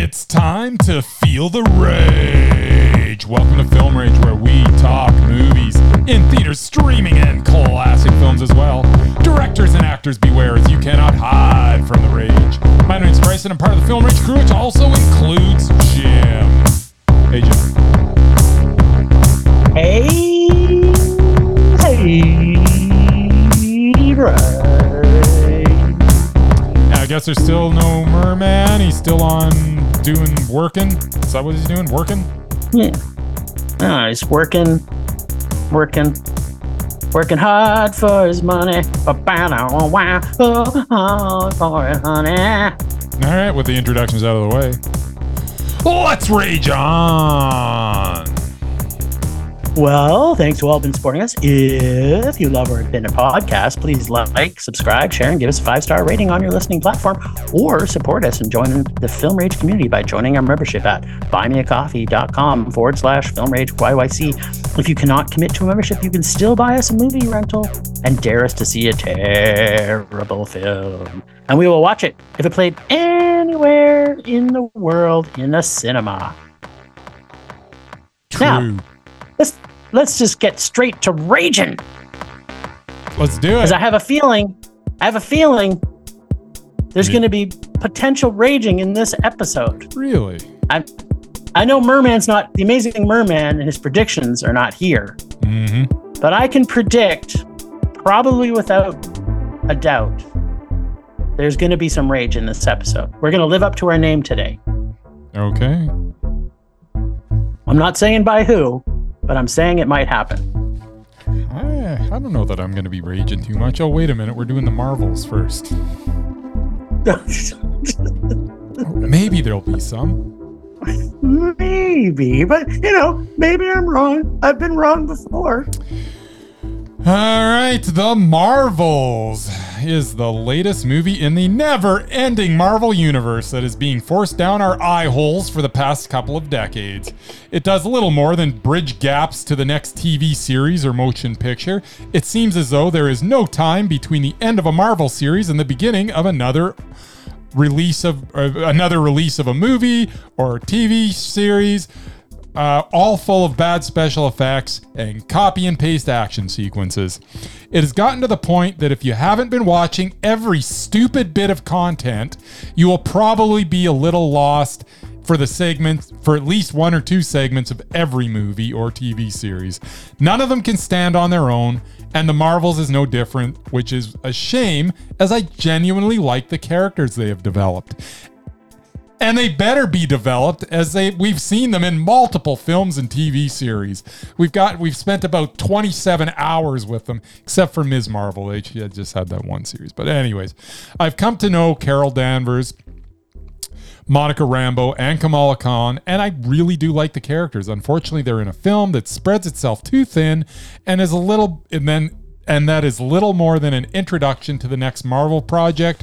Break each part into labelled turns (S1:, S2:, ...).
S1: It's time to feel the rage. Welcome to Film Rage, where we talk movies in theaters, streaming, and classic films as well. Directors and actors beware, as you cannot hide from the rage. My name is Bryson. I'm part of the Film Rage crew, which also includes Jim. Hey, Jim.
S2: Hey, hey, right.
S1: I guess there's still no merman. He's still on doing working. Is that what he's doing? Working?
S2: Yeah. Ah, he's working, working, working hard for his money. Oh, oh, for it, honey.
S1: All right, with the introductions out of the way, let's rage on.
S2: Well, thanks to all been supporting us. If you love our Dinner podcast, please like, subscribe, share, and give us a five star rating on your listening platform, or support us and join the Film Rage community by joining our membership at buymeacoffee.com forward slash Film Rage YYC. If you cannot commit to a membership, you can still buy us a movie rental and dare us to see a terrible film, and we will watch it if it played anywhere in the world in a cinema. Now,
S1: True.
S2: let's let's just get straight to raging.
S1: Let's do it. Because.
S2: I have a feeling, I have a feeling there's
S1: Yeah.
S2: going to be potential raging in this episode.
S1: Really?
S2: I, I know Merman's not the amazing Merman, and his predictions are not here,
S1: Mm-hmm.
S2: but I can predict, probably without a doubt, there's going to be some rage in this episode. We're going to live up to our name today.
S1: Okay.
S2: I'm not saying by who, but I'm saying it might happen.
S1: I, I don't know that I'm going to be raging too much. Oh, wait a minute. We're doing the Marvels first. Maybe there'll be some.
S2: maybe, but you know, maybe I'm wrong. I've been wrong before.
S1: All right, The Marvels is the latest movie in the never ending Marvel universe that is being forced down our eye holes for the past couple of decades. It does little more than bridge gaps to the next TV series or motion picture. It seems as though there is no time between the end of a Marvel series and the beginning of another release of another release of a movie or TV series, uh, all full of bad special effects and copy and paste action sequences. It has gotten to the point that if you haven't been watching every stupid bit of content, you will probably be a little lost for the segments for at least one or two segments of every movie or TV series. None of them can stand on their own, and the Marvels is no different, which is a shame as I genuinely like the characters they have developed. And they better be developed as they we've seen them in multiple films and TV series. We've got we've spent about 27 hours with them, except for Ms. Marvel. They just had that one series. But anyways, I've come to know Carol Danvers, Monica Rambeau, and Kamala Khan, and I really do like the characters. Unfortunately, they're in a film that spreads itself too thin and is a little and then and that is little more than an introduction to the next Marvel project,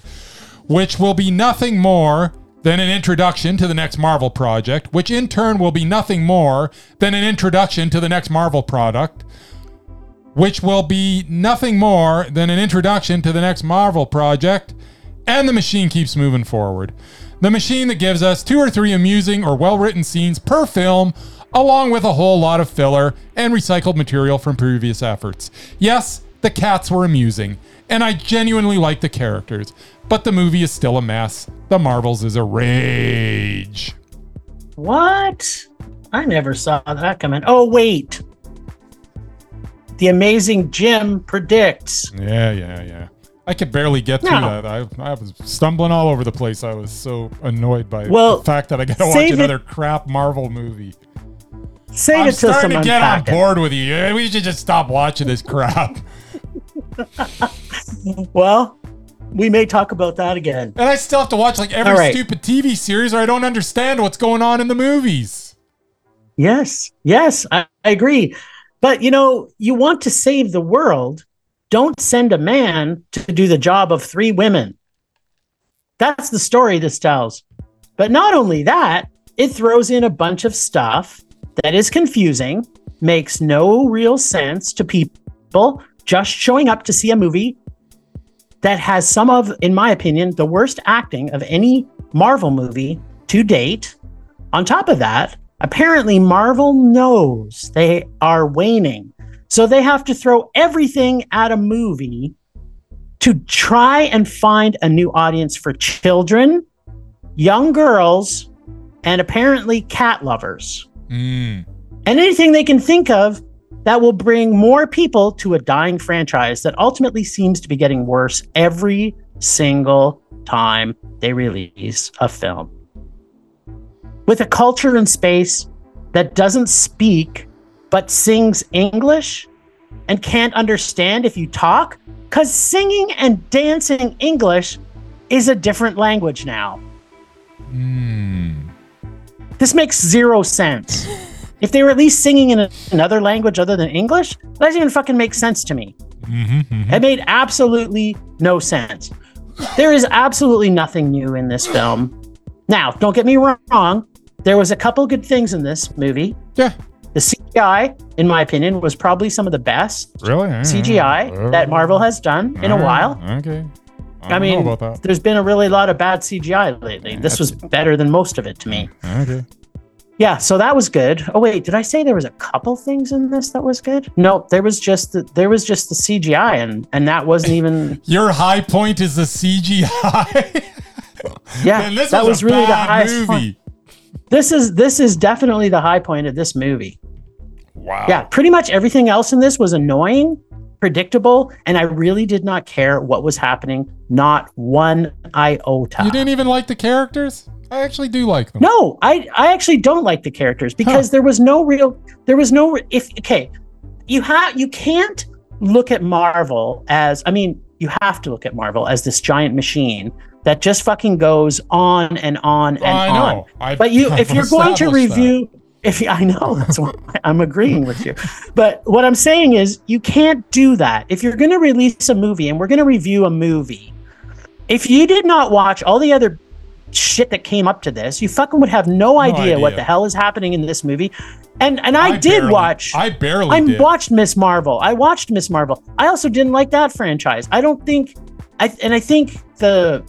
S1: which will be nothing more than an introduction to the next Marvel project, which in turn will be nothing more than an introduction to the next Marvel product, which will be nothing more than an introduction to the next Marvel project, and the machine keeps moving forward. The machine that gives us two or three amusing or well written scenes per film, along with a whole lot of filler and recycled material from previous efforts. Yes, the cats were amusing, and I genuinely like the characters, but the movie is still a mess. The Marvels is a rage.
S2: What? I never saw that coming. Oh, wait. The amazing Jim predicts.
S1: Yeah, yeah, yeah. I could barely get through
S2: No.
S1: that. I, I was stumbling all over the place. I was so annoyed by
S2: Well,
S1: the fact that I got to watch
S2: save it-
S1: another crap Marvel movie.
S2: Save
S1: I'm
S2: it till
S1: starting to get on board with you. We should just stop watching this crap.
S2: Well, we may talk about that again.
S1: and I still have to watch like every
S2: right.
S1: stupid TV series, or I don't understand what's going on in the movies.
S2: Yes, yes, I, I agree. But you know, you want to save the world. Don't send a man to do the job of three women. That's the story this tells. But not only that, it throws in a bunch of stuff that is confusing, makes no real sense to people just showing up to see a movie that has some of, in my opinion, the worst acting of any Marvel movie to date. On top of that, apparently Marvel knows they are waning. So they have to throw everything at a movie to try and find a new audience for children, young girls, and apparently cat lovers.
S1: Mm.
S2: And anything they can think of that will bring more people to a dying franchise that ultimately seems to be getting worse every single time they release a film. With a culture in space that doesn't speak but sings English and can't understand if you talk, because singing and dancing English is a different language now.
S1: Mm.
S2: This makes zero sense. If they were at least singing in another language other than English, that doesn't even fucking make sense to me.
S1: hmm hmm
S2: It made absolutely no sense. There is absolutely nothing new in this film. Now, don't get me wrong, there was a couple good things in this movie.
S1: Yeah.
S2: The CGI, in my opinion, was probably some of the best
S1: Really?
S2: CGI that Marvel has done in a while.
S1: Okay. I,
S2: I mean, there's been a really lot of bad CGI lately. This was better than most of it to me.
S1: Okay.
S2: Yeah, so that was good. Oh wait, did I say there was a couple things in this that was good? No, there was just the, there was just the CGI and and that wasn't even
S1: Your high point is the CGI.
S2: yeah.
S1: this
S2: that
S1: was,
S2: was, really the highest
S1: movie.
S2: point. This is this is definitely the high point of this movie.
S1: Wow.
S2: Yeah, pretty much everything else in this was annoying, predictable, and I really did not care what was happening, not one iota.
S1: You didn't even like the characters? I actually do like them.
S2: No, I I actually don't like the characters because there was no real there was no if okay, you have you can't look at Marvel as I mean, you have to look at Marvel as this giant machine that just fucking goes on and on and
S1: I
S2: on.
S1: know. I,
S2: But you,
S1: I've
S2: if you're going to
S1: established that.
S2: review, if you, I know that's why I'm agreeing with you, but what I'm saying is you can't do that. If you're going to release a movie and we're going to review a movie, if you did not watch all the other shit that came up to this, you fucking would have no, idea, what the hell is happening in this movie. And and I,
S1: I
S2: did
S1: barely-
S2: watch.
S1: I barely
S2: I
S1: did.
S2: watched Miss Marvel. I watched Miss Marvel. I also didn't like that franchise. I don't think I and I think the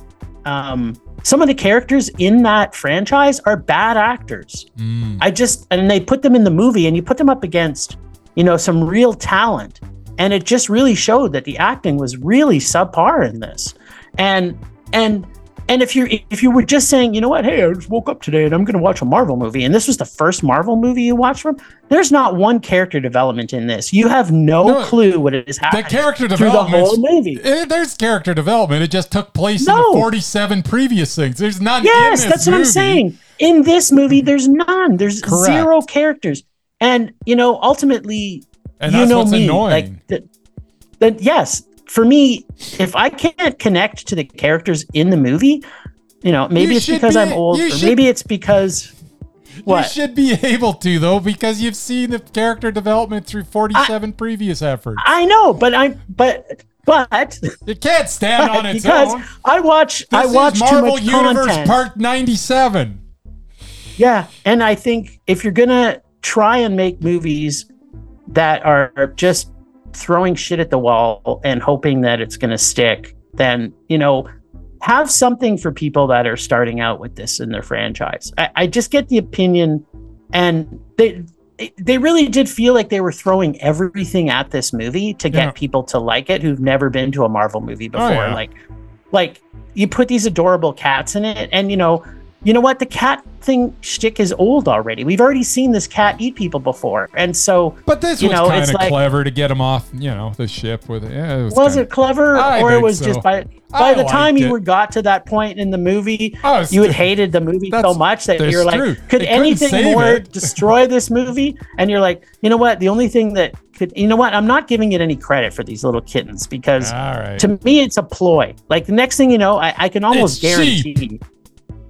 S2: um some of the characters in that franchise are bad actors.
S1: Mm.
S2: I just and they put them in the movie and you put them up against, you know, some real talent. And it just really showed that the acting was really subpar in this. And and and if you're if you were just saying, you know what, hey, I just woke up today and I'm gonna watch a Marvel movie, and this was the first Marvel movie you watched from, there's not one character development in this. You have no,
S1: No,
S2: clue what is
S1: The
S2: happening
S1: character
S2: through the whole movie.
S1: Eh, there's character development. It just took place in the 47 previous things. There's none. in
S2: Yes, that's what I'm saying. In this movie, there's none. There's
S1: Correct.
S2: zero characters. And you know, ultimately,
S1: And
S2: you
S1: that's
S2: know
S1: what's
S2: me.
S1: annoying.
S2: Like that yes, for me, if I can't connect to the characters in the movie, you know, maybe
S1: You
S2: it's because
S1: be-
S2: I'm old, or
S1: should-
S2: maybe it's because
S1: You should be able to though, because you've seen the character development through 47 previous efforts.
S2: I know, but I'm but but
S1: It can't stand on its
S2: because
S1: own.
S2: I watch
S1: This
S2: I watch too
S1: Marvel
S2: much
S1: Universe
S2: content.
S1: Part 97.
S2: Yeah, and I think if you're gonna try and make movies that are just throwing shit at the wall and hoping that it's gonna stick, then you know, have something for people that are starting out with this in their franchise. I, I just get the opinion, and they they really did feel like they were throwing everything at this movie to get
S1: Yeah.
S2: people to like it who've never been to a Marvel movie oh, before.
S1: yeah.
S2: Like, like you put these adorable cats in it, and you know, you know what? The cat thing shtick is old already. We've already seen this cat eat people before, and so
S1: But this
S2: You
S1: was
S2: know,
S1: kind of
S2: like-
S1: clever to get him off, you know, the ship with it. Yeah, it was,
S2: was
S1: kinda-
S2: it clever,
S1: I
S2: or it was
S1: so.
S2: just by
S1: I
S2: by the time
S1: liked
S2: you were got to that point in the movie,
S1: was-
S2: you had hated the movie so much that you're like,
S1: true.
S2: could
S1: They
S2: anything more
S1: it.
S2: destroy this movie? And you're like, you know what? The only thing that could, you know what? I'm not giving it any credit for these little kittens because
S1: right.
S2: to me it's a ploy. Like the next thing you know, I, I can almost
S1: It's
S2: guarantee.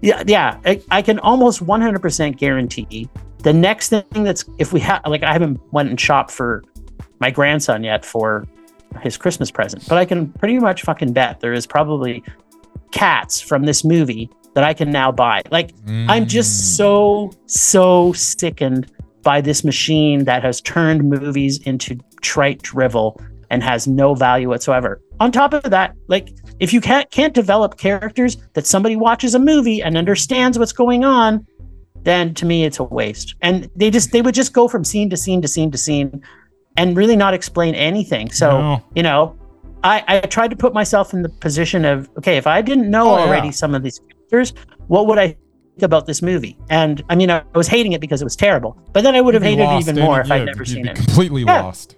S2: Yeah, yeah, I, I can almost 100% guarantee the next thing that's if we have like I haven't went and shopped for my grandson yet for his Christmas present, but I can pretty much fucking bet there is probably cats from this movie that I can now buy. Like I'm
S1: Mm.
S2: just so so sickened by this machine that has turned movies into trite drivel and has no value whatsoever. On top of that, like if you can't can't develop characters that somebody watches a movie and understands what's going on, then to me it's a waste. And they just they would just go from scene to scene to scene to scene and really not explain anything. So,
S1: No.
S2: you know, I, I tried to put myself in the position of okay, if I didn't know
S1: Oh, yeah.
S2: already some of these characters, what would I think about this movie? And I mean, I was hating it because it was terrible, but then I would have hated it even more if I'd
S1: yeah,
S2: never
S1: you'd
S2: seen
S1: be
S2: it.
S1: Completely
S2: Yeah.
S1: lost.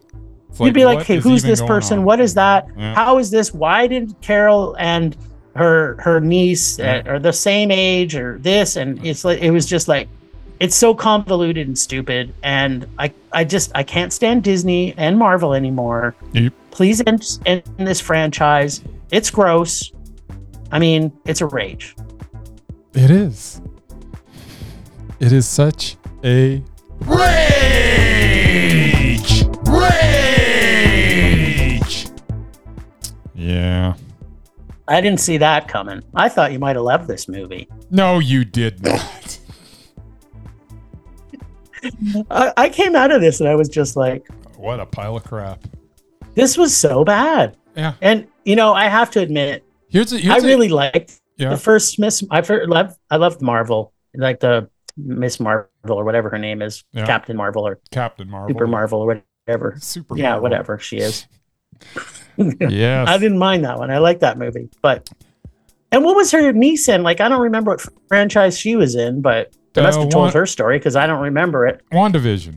S1: It's
S2: You'd be like,
S1: is
S2: who's this person?
S1: on?
S2: What is that?
S1: Yeah.
S2: How is this? Why did Carol and her her niece
S1: Yeah.
S2: uh, are the same age or this? And it's like it was just like it's so convoluted and stupid. And I I just I can't stand Disney and Marvel anymore.
S1: Yep.
S2: Please end, end this franchise. It's gross. I mean, it's a rage.
S1: It is. It is such a rage.
S2: I didn't see that coming. I thought you might have loved this movie.
S1: No, you did not.
S2: I, I came out of this and I was just like,
S1: what a pile of crap.
S2: this was so bad.
S1: Yeah.
S2: And you know, I have to admit,
S1: Here's a. Here's
S2: I
S1: a-
S2: really liked
S1: Yeah.
S2: the first Miss. I loved. I loved Marvel, like the Miss Marvel or whatever her name is,
S1: Yeah.
S2: Captain Marvel or
S1: Captain Marvel.
S2: Super Marvel or whatever.
S1: Super.
S2: Yeah,
S1: Marvel.
S2: whatever she is.
S1: Yes.
S2: I didn't mind that one. I like that movie, but. And what was her niece in? Like, I don't remember what franchise she was in, but they must
S1: Uh,
S2: have told
S1: one-
S2: her story because I don't remember it.
S1: WandaVision.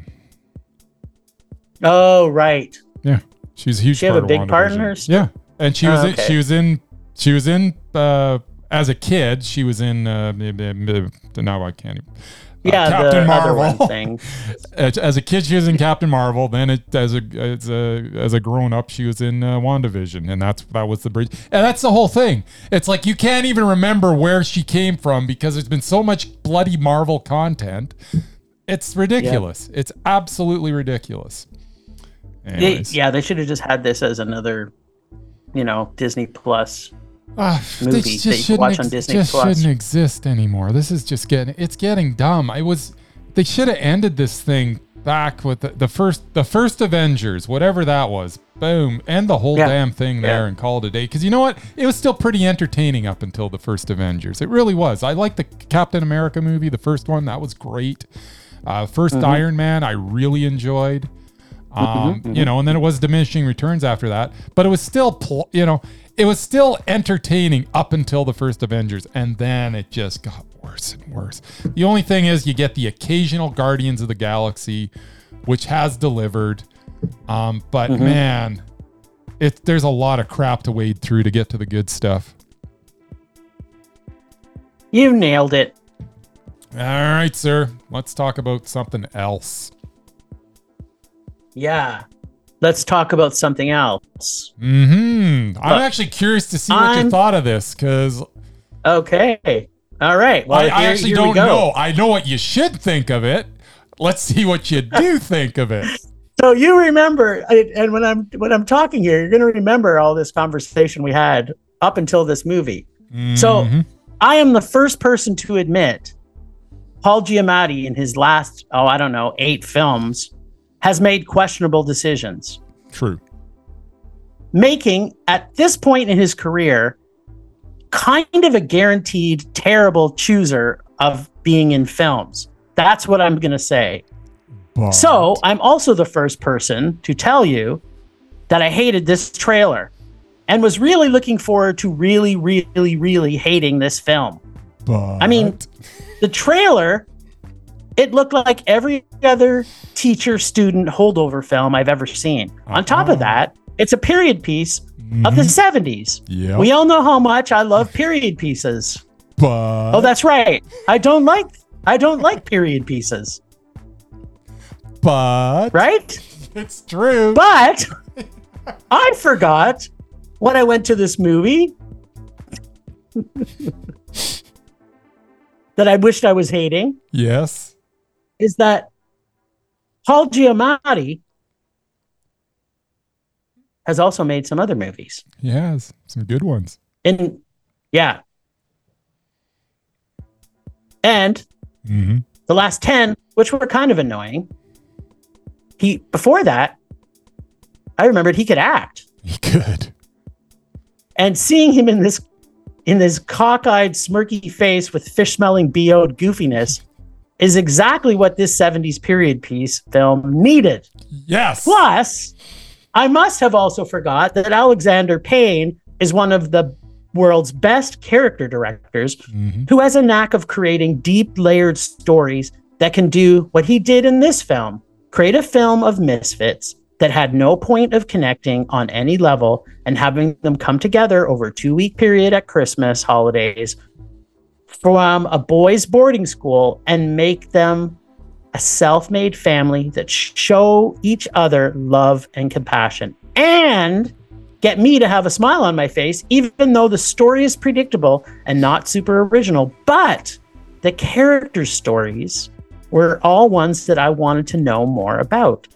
S2: Oh, right. Yeah.
S1: She's a huge.
S2: She have a big part in her?
S1: Yeah, and she was
S2: Oh,
S1: in, she was in she was in uh, as a kid. She was in uh, now I can't. Even,
S2: Yeah,
S1: Captain
S2: the other
S1: Marvel.
S2: one thing.
S1: as, a kid, she was in Captain Marvel. Then, it, as a as a as a grown up, she was in uh, WandaVision, and that's that was the bridge. And that's the whole thing. It's like you can't even remember where she came from because there's been so much bloody Marvel content. It's ridiculous. It's absolutely ridiculous.
S2: They, yeah, they should have just had this as another, you know, Disney Plus.
S1: Ah,
S2: movie
S1: just
S2: that you can
S1: shouldn't
S2: watch on Disney
S1: just
S2: Plus.
S1: shouldn't exist anymore. This is just getting it's getting dumb. I was they should have ended this thing back with the, the first the first Avengers, whatever that was. Boom, end the whole
S2: Yeah.
S1: damn thing there
S2: Yeah.
S1: and call it a day. Because you know what, it was still pretty entertaining up until the first Avengers. It really was. I liked the Captain America movie, the first one. That was great. Uh, 1st
S2: Mm-hmm.
S1: Iron Man, I really enjoyed. Um, you know, and then it was diminishing returns after that, but it was still, pl- you know, it was still entertaining up until the first Avengers, and then it just got worse and worse. The only thing is, you get the occasional Guardians of the Galaxy, which has delivered, um, but man, it there's a lot of crap to wade through to get to the good stuff.
S2: You nailed it.
S1: All right, sir, let's talk about something else.
S2: Yeah. Let's talk about something else.
S1: Hmm. I'm actually curious to see what you
S2: I'm-
S1: thought of this because
S2: Okay. All right. Well,
S1: I, I actually
S2: here
S1: don't know. I know what you should think of it. Let's see what you do think of it.
S2: So you remember, and when I'm when I'm talking here, you're going to remember all this conversation we had up until this movie. So
S1: Mhm.
S2: I am the first person to admit Paul Giamatti in his last, oh, I don't know, eight films has made questionable decisions.
S1: true.
S2: making at this point in his career kind of a guaranteed terrible chooser of being in films. That's what I'm going to say.
S1: But
S2: So, I'm also the first person to tell you that I hated this trailer and was really looking forward to really really really hating this film. But. I mean, The trailer it looked like every other teacher student holdover film I've ever seen. On top
S1: Uh-huh.
S2: of that, it's a period piece of the
S1: Mhm.
S2: 70s.
S1: Yep.
S2: We all know how much I love period pieces.
S1: but
S2: Oh, that's right. I don't like I don't like period pieces,
S1: but
S2: right?
S1: it's true.
S2: But I forgot when I went to this movie that I wished I was hating
S1: yes.
S2: Is that Paul Giamatti has also made some other movies.
S1: Yes. Some good ones.
S2: And yeah. And
S1: hmm
S2: the last 10 which were kind of annoying he before that i remembered he could act
S1: He could.
S2: And seeing him in this in this cockeyed, smirky face with fish-smelling BO'd goofiness is exactly what this 70s period piece film needed.
S1: Yes.
S2: Plus, I must have also forgot that Alexander Payne is one of the world's best character directors
S1: Mhm.
S2: who has a knack of creating deep layered stories that can do what he did in this film create a film of misfits that had no point of connecting on any level and having them come together over a two week period at Christmas holidays from a boys' boarding school and make them a self made family that show each other love and compassion and get me to have a smile on my face, even though the story is predictable and not super original. But the character stories were all ones that I wanted to know more about.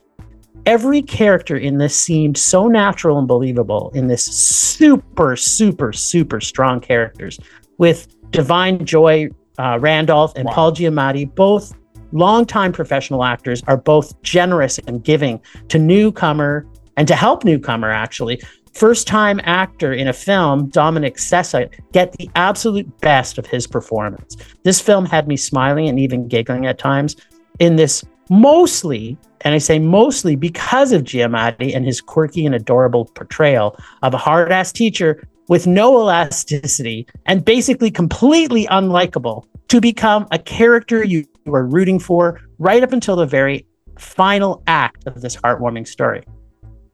S2: Every character in this seemed so natural and believable in this super, super, super strong characters with Da'Vine Joy uh, Randolph and
S1: Wow.
S2: Paul Giamatti, both longtime professional actors, are both generous and giving to newcomer and to help newcomer actually. First time actor in a film, Dominic Sessa, get the absolute best of his performance. This film had me smiling and even giggling at times in this mostly, and I say mostly because of Giamatti and his quirky and adorable portrayal of a hard ass teacher with no elasticity and basically completely unlikable to become a character you were rooting for right up until the very final act of this heartwarming story.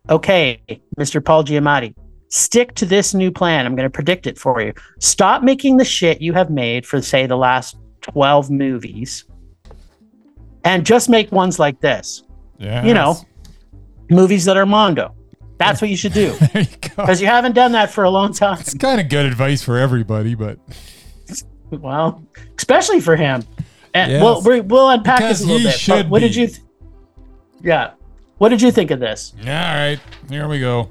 S2: Okay, Mr. Paul Giamatti, stick to this new plan. I'm going to predict it for you. Stop making the shit you have made for, say, the last 12 movies and just make ones like this.
S1: Yeah.
S2: You know, movies that are Mondo. That's what you should do
S1: There you go.
S2: because you haven't done that for a long time.
S1: It's kind of good advice for everybody, but
S2: Well, especially for him. And
S1: Yes.
S2: we'll, we- we'll unpack
S1: Because
S2: this a little bit.
S1: should
S2: what did you? Th- yeah. What did you think of this?
S1: All right, here we go.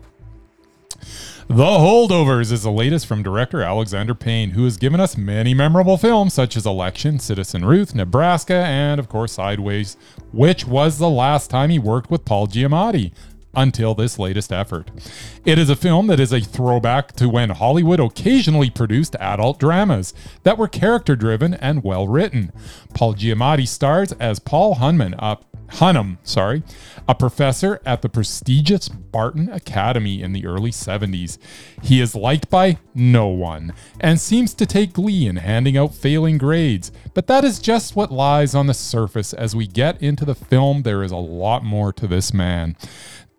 S1: The Holdovers is the latest from director Alexander Payne, who has given us many memorable films such as Election, Citizen Ruth, Nebraska, and of course Sideways, which was the last time he worked with Paul Giamatti until this latest effort. It is a film that is a throwback to when Hollywood occasionally produced adult dramas that were character driven and well written. Paul Giamatti stars as Paul Hunman, a Hunnam, sorry, a professor at the prestigious Barton Academy in the early 70s. He is liked by no one and seems to take glee in handing out failing grades, but that is just what lies on the surface as we get into the film. There is a lot more to this man.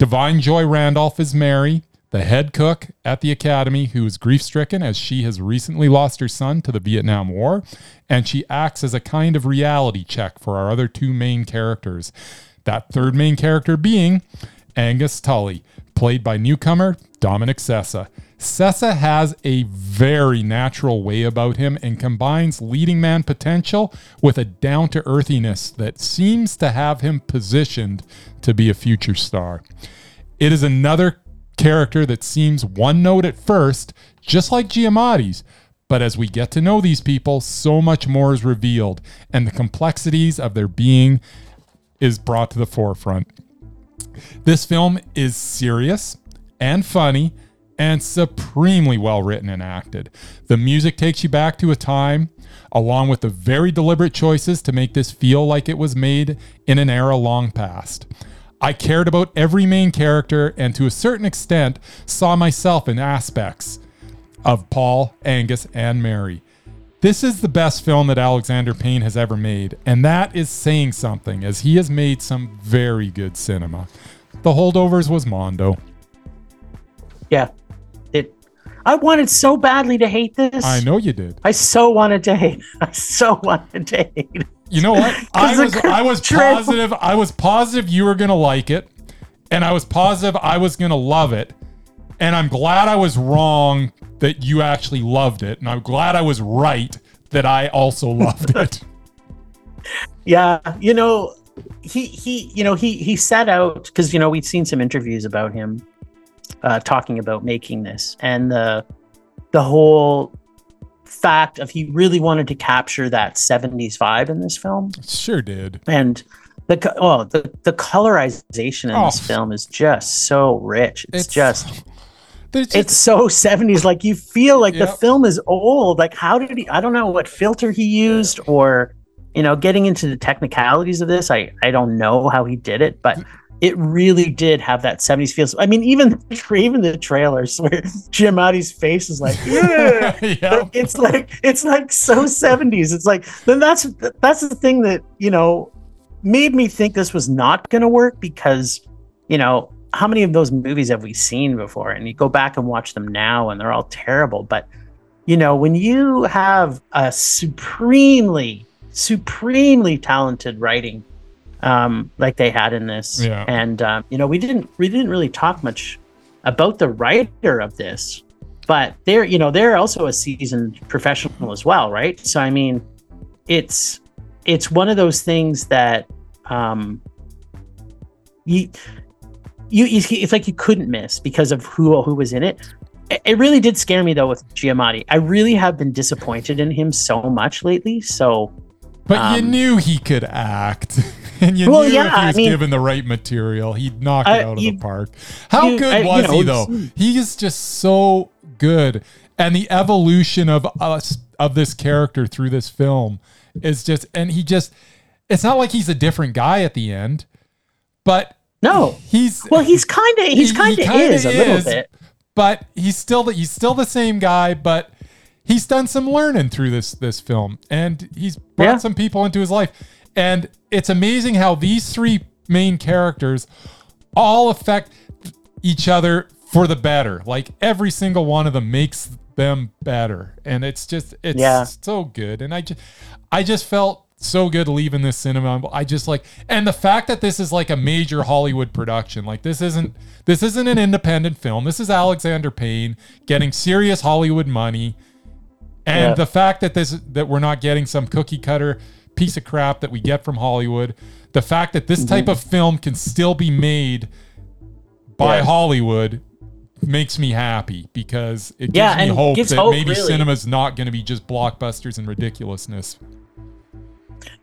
S1: Da'Vine Joy Randolph is Mary, the head cook at the academy who is grief stricken as she has recently lost her son to the Vietnam War, and she acts as a kind of reality check for our other two main characters. That third main character being Angus Tully, played by newcomer Dominic Sessa. Sessa has a very natural way about him and combines leading man potential with a down to earthiness that seems to have him positioned to be a future star. It is another character that seems one note at first, just like Giamatti's. But as we get to know these people, so much more is revealed, and the complexities of their being is brought to the forefront. This film is serious and funny and supremely well written and acted. The music takes you back to a time, along with the very deliberate choices to make this feel like it was made in an era long past. I cared about every main character and to a certain extent saw myself in aspects of Paul, Angus, and Mary. This is the best film that Alexander Payne has ever made, and that is saying something, as he has made some very good cinema. The Holdovers was Mondo.
S2: Yeah. I wanted so badly to hate this.
S1: I know you did.
S2: I so wanted to hate. I so wanted to hate.
S1: You know what? I was I was positive I was positive you were gonna like it, and I was positive I was gonna love it. And I'm glad I was wrong that you actually loved it, and I'm glad I was right that I also loved it.
S2: Yeah, you know, he he you know he he set out because you know we'd seen some interviews about him uh, talking about making this. And the the whole fact of he really wanted to capture that 70s vibe in this film.
S1: Sure did.
S2: and the oh the the colorization in this
S1: Oh.
S2: film is just so rich. It's, just
S1: just-
S2: it's so 70s like you feel like the film is old. Like how did he i don't know what filter he used or you know getting into the technicalities of this. I i don't know how he did it but it really did have that 70s feel. I mean even even the trailers where giamatti's face is like yeah.
S1: Yeah.
S2: it's like it's like so 70s it's like then that's that's the thing that you know made me think this was not going to work because you know how many of those movies have we seen before? And you go back and watch them now and they're all terrible. But you know when you have a supremely supremely talented writing um like they had in this
S1: Yeah.
S2: and um, you know we didn't we didn't really talk much about the writer of this but they're you know they're also a seasoned professional as well right so i mean it's it's one of those things that um you you you- it's like you couldn't miss because of who who was in it It- really did scare me though with Giamatti. I really have been disappointed in him so much lately. So
S1: But you
S2: Um,
S1: knew he could act. And you
S2: Well,
S1: knew
S2: yeah,
S1: if he
S2: I
S1: was
S2: mean-
S1: given the right material, he'd knock it out of
S2: you-
S1: the park. How
S2: you-
S1: good
S2: I-
S1: was
S2: know,
S1: he though? He is just so good. And the evolution of us of this character through this film is just and he just it's not like he's a different guy at the end, but
S2: no,
S1: he's
S2: well he's kind of he's
S1: He-
S2: kind of
S1: kinda
S2: is a little bit.
S1: but he's still the, he's still the same guy, but he's done some learning through this this film, and he's brought
S2: Yeah.
S1: some people into his life, and it's amazing how these three main characters all affect each other for the better. Like every single one of them makes them better, and it's just it's
S2: Yeah.
S1: so good, and I just I just felt so good leaving this cinema. I just like, and the fact that this is like a major Hollywood production, like this isn't this isn't an independent film. This is Alexander Payne getting serious Hollywood money, and
S2: Yeah.
S1: the fact that this that we're not getting some cookie cutter piece of crap that we get from Hollywood. The fact that this type mm-hmm. of film can still be made by
S2: Yeah.
S1: Hollywood makes me happy because it gives
S2: Yeah,
S1: me hope
S2: gives
S1: that
S2: hope,
S1: maybe
S2: really.
S1: cinema's not going to be just blockbusters and ridiculousness.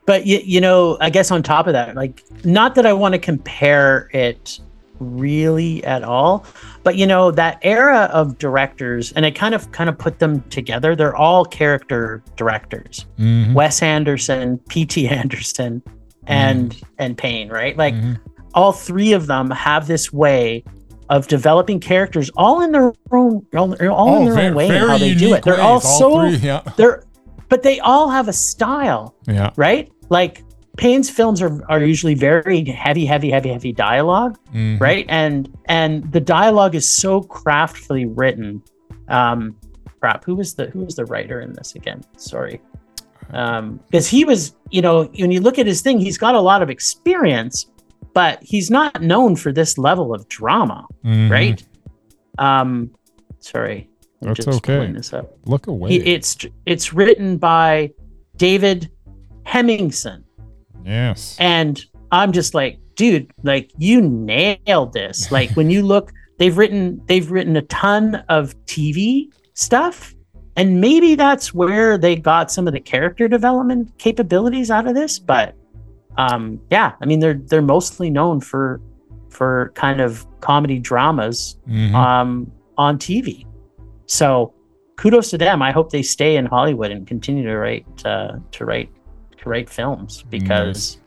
S2: But you, you know, I guess on top of that, like, not that I want to compare it really at all, but you know, that era of directors, and I kind of kind of put them together. They're all character directors.
S1: Mhm.
S2: Wes Anderson, P.T. Anderson, and and Payne, right? Like
S1: Mhm.
S2: all three of them have this way of developing characters, all in their own, all, all in their
S1: ve-
S2: own way, and how they do it. They're all
S1: ways,
S2: so
S1: three, yeah.
S2: they're, but they all have a style
S1: Yeah.
S2: right? Like Payne's films are, are usually very heavy, heavy, heavy, heavy dialogue,
S1: Mhm.
S2: right? And and the dialogue is so craftfully written. Um, crap, who was the who was the writer in this again? Sorry, um, because he was, you know, when you look at his thing, he's got a lot of experience, but he's not known for this level of drama,
S1: Mhm.
S2: right? Um, sorry, I'm
S1: That's okay.
S2: this up.
S1: Look away.
S2: He, it's it's written by David Hemingson,
S1: yes.
S2: and I'm just like, dude, like you nailed this. Like when you look, they've written they've written a ton of TV stuff, and maybe that's where they got some of the character development capabilities out of this. But um, yeah, I mean they're they're mostly known for for kind of comedy dramas
S1: Mhm.
S2: um, on TV. So kudos to them. I hope they stay in Hollywood and continue to write uh, to write write films because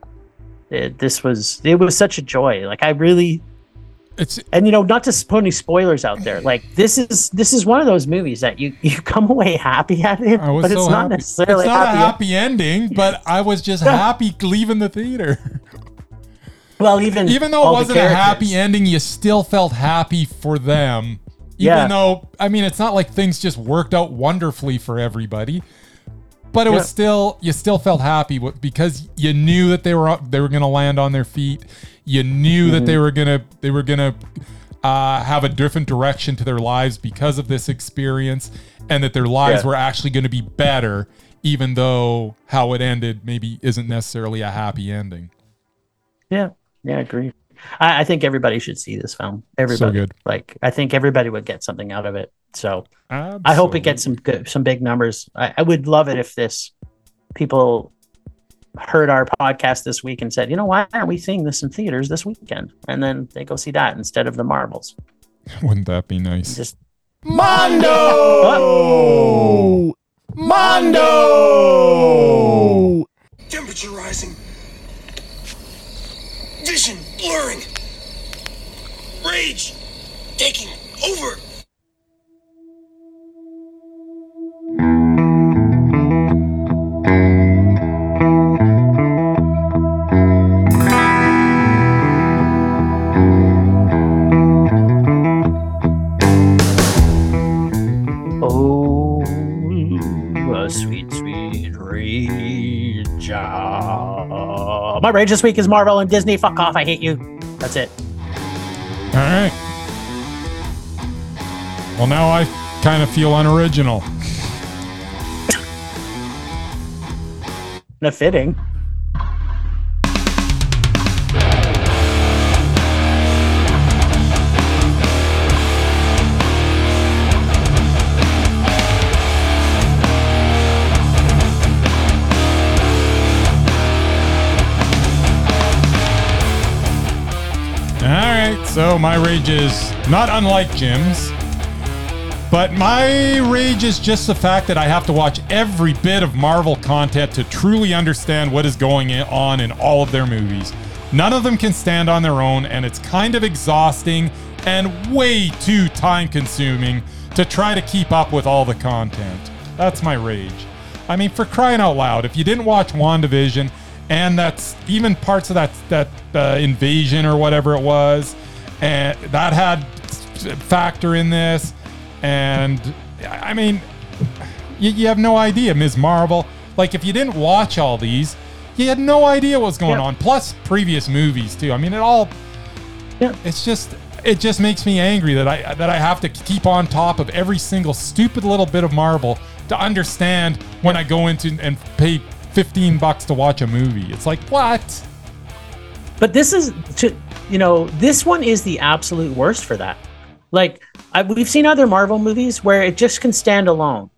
S2: it, this was it was such a joy. Like I really
S1: it's
S2: and you know not to put any spoilers out there. Like this is this is one of those movies that you you come away happy at it,
S1: I was
S2: but
S1: so
S2: it's not
S1: happy.
S2: necessarily
S1: it's not
S2: happy.
S1: a happy ending, but I was just happy leaving the theater.
S2: Well, even
S1: Even though it wasn't a happy ending, you still felt happy for them. Even
S2: Yeah.
S1: though, I mean, it's not like things just worked out wonderfully for everybody, but it was still you still felt happy because you knew that they were they were going to land on their feet. You knew
S2: Mm-hmm.
S1: that they were gonna they were gonna uh, have a different direction to their lives because of this experience, and that their lives
S2: Yeah.
S1: were actually going to be better, even though how it ended maybe isn't necessarily a happy ending.
S2: Yeah, yeah, I agree. I, I think everybody should see this film. Everybody,
S1: good.
S2: like I think everybody would get something out of it. So I hope it gets some good, some big numbers. I, I would love it if this people heard our podcast this week and said, you know, why aren't we seeing this in theaters this weekend? And then they go see that instead of the Marvels.
S1: Wouldn't that be nice?
S2: Just
S1: Mondo! Mondo!
S3: Temperature rising. Vision blurring. Rage taking over.
S2: My rage this week is Marvel and Disney. Fuck off. I hate you. That's it.
S1: All right. Well, now I kind of feel unoriginal.
S2: No fitting.
S1: So my rage is not unlike Jim's, but my rage is just the fact that I have to watch every bit of Marvel content to truly understand what is going on in all of their movies. None of them can stand on their own, and it's kind of exhausting and way too time consuming to try to keep up with all the content. That's my rage. I mean, for crying out loud, if you didn't watch WandaVision, and that's even parts of that that uh, invasion or whatever it was, and that had factor in this. And I mean, you, you have no idea, Ms. Marvel. Like if you didn't watch all these, you had no idea what was going
S2: Yeah.
S1: on. Plus previous movies too. I mean, it all.
S2: Yeah.
S1: It's just it just makes me angry that I that I have to keep on top of every single stupid little bit of Marvel to understand when I go into and pay 15 bucks to watch a movie. It's like, what?
S2: But this is to you know this one is the absolute worst for that. Like I, we've seen other Marvel movies where it just can stand alone.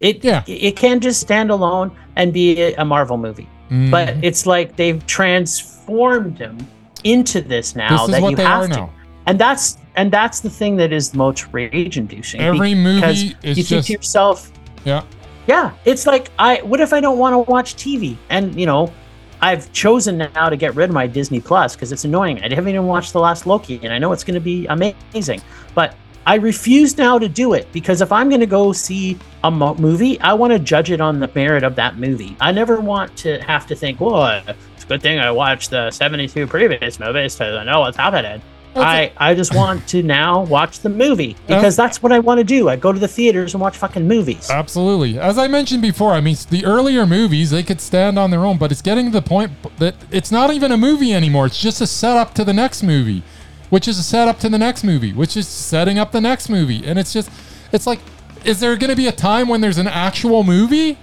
S2: It
S1: Yeah.
S2: it can just stand alone and be a, Marvel movie.
S1: Mm-hmm.
S2: But it's like they've transformed them into this now
S1: This is
S2: that you have to.
S1: now.
S2: And that's and that's the thing that is most rage inducing.
S1: Every movie is
S2: you think
S1: just-
S2: to yourself,
S1: Yeah.
S2: yeah, it's like I what if I don't want to watch TV? And you know, I've chosen now to get rid of my Disney Plus because it's annoying. I haven't even watched the last Loki, and I know it's going to be amazing, but I refuse now to do it because if I'm going to go see a mo- movie, I want to judge it on the merit of that movie. I never want to have to think, "Well, it's a good thing I watched the 72 previous movies because I know what's happening." I, I just want to now watch the movie because oh. that's what I want to do. I go to the theaters and watch fucking movies.
S1: Absolutely. As I mentioned before, I mean, the earlier movies, they could stand on their own, but it's getting to the point that it's not even a movie anymore. It's just a setup to the next movie, which is a setup to the next movie, which is setting up the next movie. And it's just, it's like, is there going to be a time when there's an actual movie?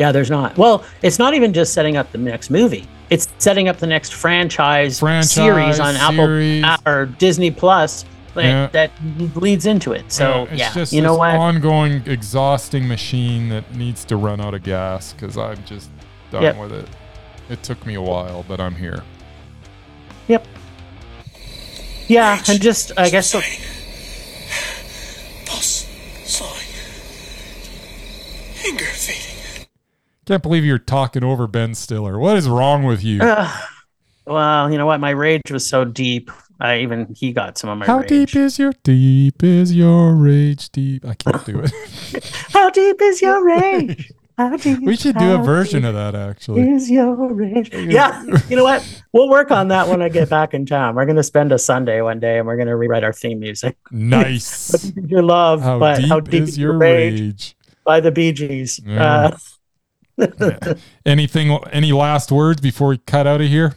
S2: Yeah, there's not. Well, it's not even just setting up the next movie. It's setting up the next franchise,
S1: Franchise,
S2: series on
S1: series.
S2: Apple or Disney Plus that,
S1: Yeah.
S2: that leads into it. So
S1: it's
S2: yeah,
S1: just
S2: you know
S1: this
S2: what?
S1: ongoing, exhausting machine that needs to run out of gas because I'm just done
S2: Yep.
S1: with it. It took me a while, but I'm here.
S2: Yep. Yeah, and just I guess so,
S3: Exciting. Pulse slowing. Anger fading.
S1: Can't believe you're talking over Ben Stiller. What is wrong with you?
S2: well, you know what? My rage was so deep. I even he got some of my
S1: How
S2: rage.
S1: deep is your deep is your rage deep? I can't do it.
S2: How deep is your rage? How deep?
S1: we should do a version of that actually.
S2: Is your rage? Yeah, you know what? We'll work on that when I get back in town. We're gonna spend a Sunday one day and we're gonna rewrite our theme music.
S1: Nice.
S2: Is your love,
S1: How
S2: but
S1: deep,
S2: how deep
S1: is your rage?
S2: by the Bee Gees.
S1: Yeah.
S2: Uh,
S1: Anything? Any last words before we cut out of here?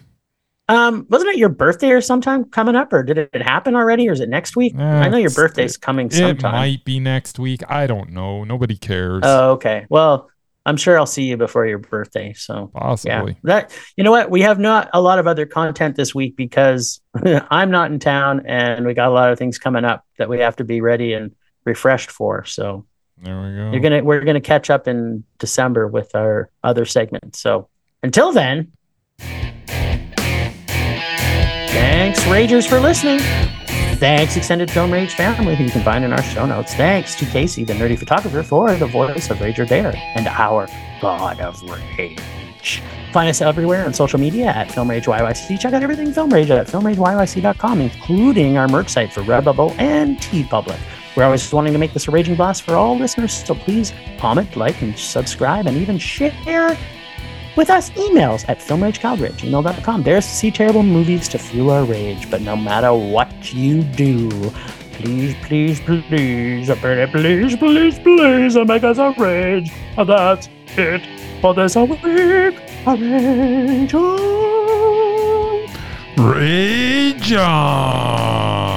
S2: um, wasn't it your birthday or sometime coming up, or did it happen already, or is it next week?
S1: Uh,
S2: I know your birthday's coming
S1: It might be next week. I don't know. Nobody cares.
S2: Oh, okay. Well, I'm sure I'll see you before your birthday. So yeah,
S1: Possibly.
S2: that you know what? We have not a lot of other content this week because I'm not in town, and we got a lot of things coming up that we have to be ready and refreshed for. So
S1: There we go.
S2: you're gonna we're gonna catch up in December with our other segments. So until then, thanks, Ragers, for listening. Thanks, Extended Film Rage family, who you can find in our show notes. Thanks to Casey, the nerdy photographer, for the voice of Rager Dare and our God of Rage. Find us everywhere on social media at Film Rage YYC. Check out everything Film Rage at filmrageyyc.com, including our merch site for Redbubble and TeePublic. We're always wanting to make this a raging blast for all listeners, so please comment, like, and subscribe, and even share with us emails at filmragecalgary gmail.com. There's see terrible movies to fuel our rage, but no matter what you do, please, please, please, please, please, please, please, make us a rage. And that's it for this week. Rage on.
S1: Rage on.